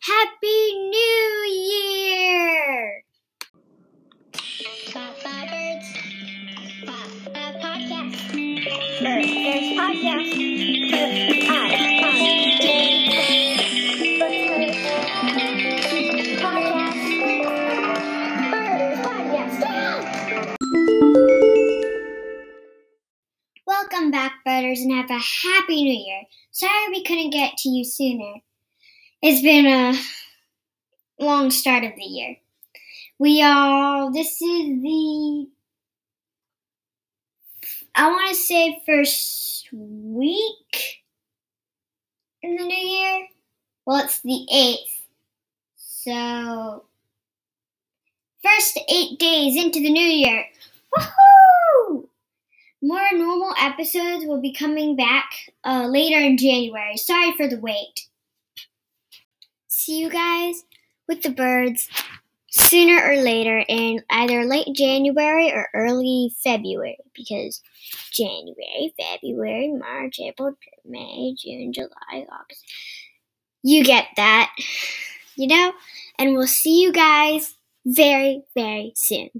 Happy New Year! Podcast. Podcast. Welcome back, birders, and have a happy new year. Sorry we couldn't get to you sooner. It's been a long start of the year. We are, this is the, I want to say first week in the new year. Well, it's the 8th. So, first eight days into the new year. Woohoo! More normal episodes will be coming back uh, later in January. Sorry for the wait. See you guys with the birds sooner or later in either late January or early February because January, February, March, April, May, June, July, August. You get that, you know? And we'll see you guys very, very soon.